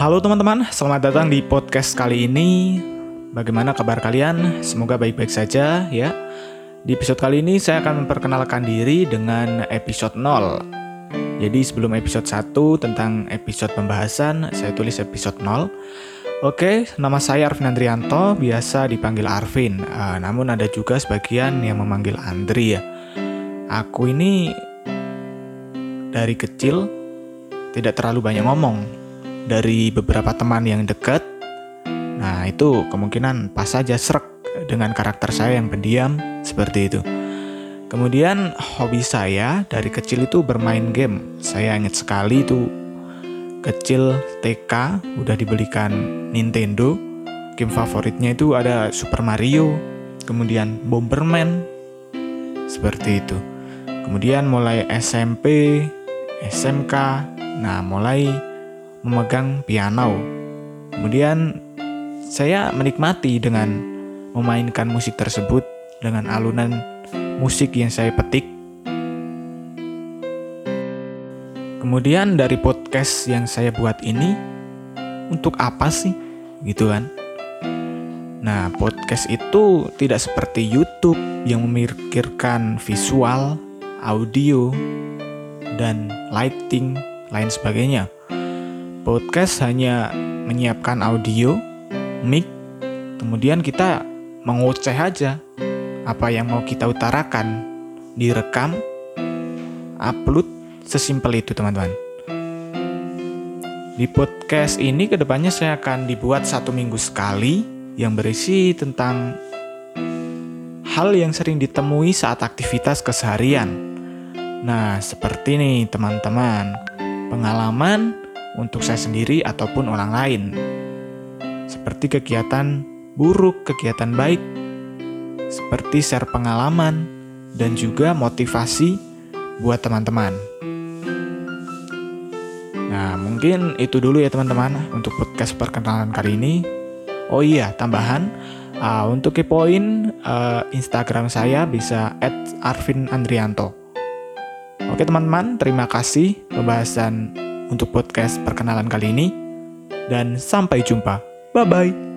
Halo teman-teman, selamat datang di podcast kali ini. Bagaimana kabar kalian? Semoga baik-baik saja ya. Di episode kali ini saya akan memperkenalkan diri dengan episode 0. Jadi sebelum episode 1 tentang episode pembahasan, saya tulis episode 0. Oke, nama saya Arvin Andrianto, biasa dipanggil Arvin. Uh, namun ada juga sebagian yang memanggil Andri ya. Aku ini dari kecil tidak terlalu banyak ngomong. Dari beberapa teman yang dekat, nah itu kemungkinan pas saja serak dengan karakter saya yang pendiam seperti itu. Kemudian hobi saya dari kecil itu bermain game. Saya ingat sekali itu kecil TK udah dibelikan Nintendo. Game favoritnya itu ada Super Mario, kemudian Bomberman, seperti itu. Kemudian mulai SMP, SMK, nah mulai memegang piano. Kemudian saya menikmati dengan memainkan musik tersebut dengan alunan musik yang saya petik Kemudian dari podcast yang saya buat ini untuk apa sih? Gitu kan. Nah, podcast itu tidak seperti YouTube yang memikirkan visual, audio, dan lighting lain sebagainya. Podcast hanya menyiapkan audio, mic, kemudian kita mengoceh aja apa yang mau kita utarakan, direkam, upload, Sesimpel itu teman-teman. Di podcast ini ke depannya saya akan dibuat satu minggu sekali yang berisi tentang hal yang sering ditemui saat aktivitas keseharian. Nah, seperti nih teman-teman, pengalaman untuk saya sendiri ataupun orang lain. Seperti kegiatan buruk, kegiatan baik, seperti share pengalaman, dan juga motivasi buat teman-teman. Nah, mungkin itu dulu ya teman-teman untuk podcast perkenalan kali ini. Oh iya, tambahan uh, untuk kepoin uh, Instagram saya bisa @arvinandrianto. Oke teman-teman, terima kasih pembahasan untuk podcast perkenalan kali ini dan sampai jumpa. Bye bye.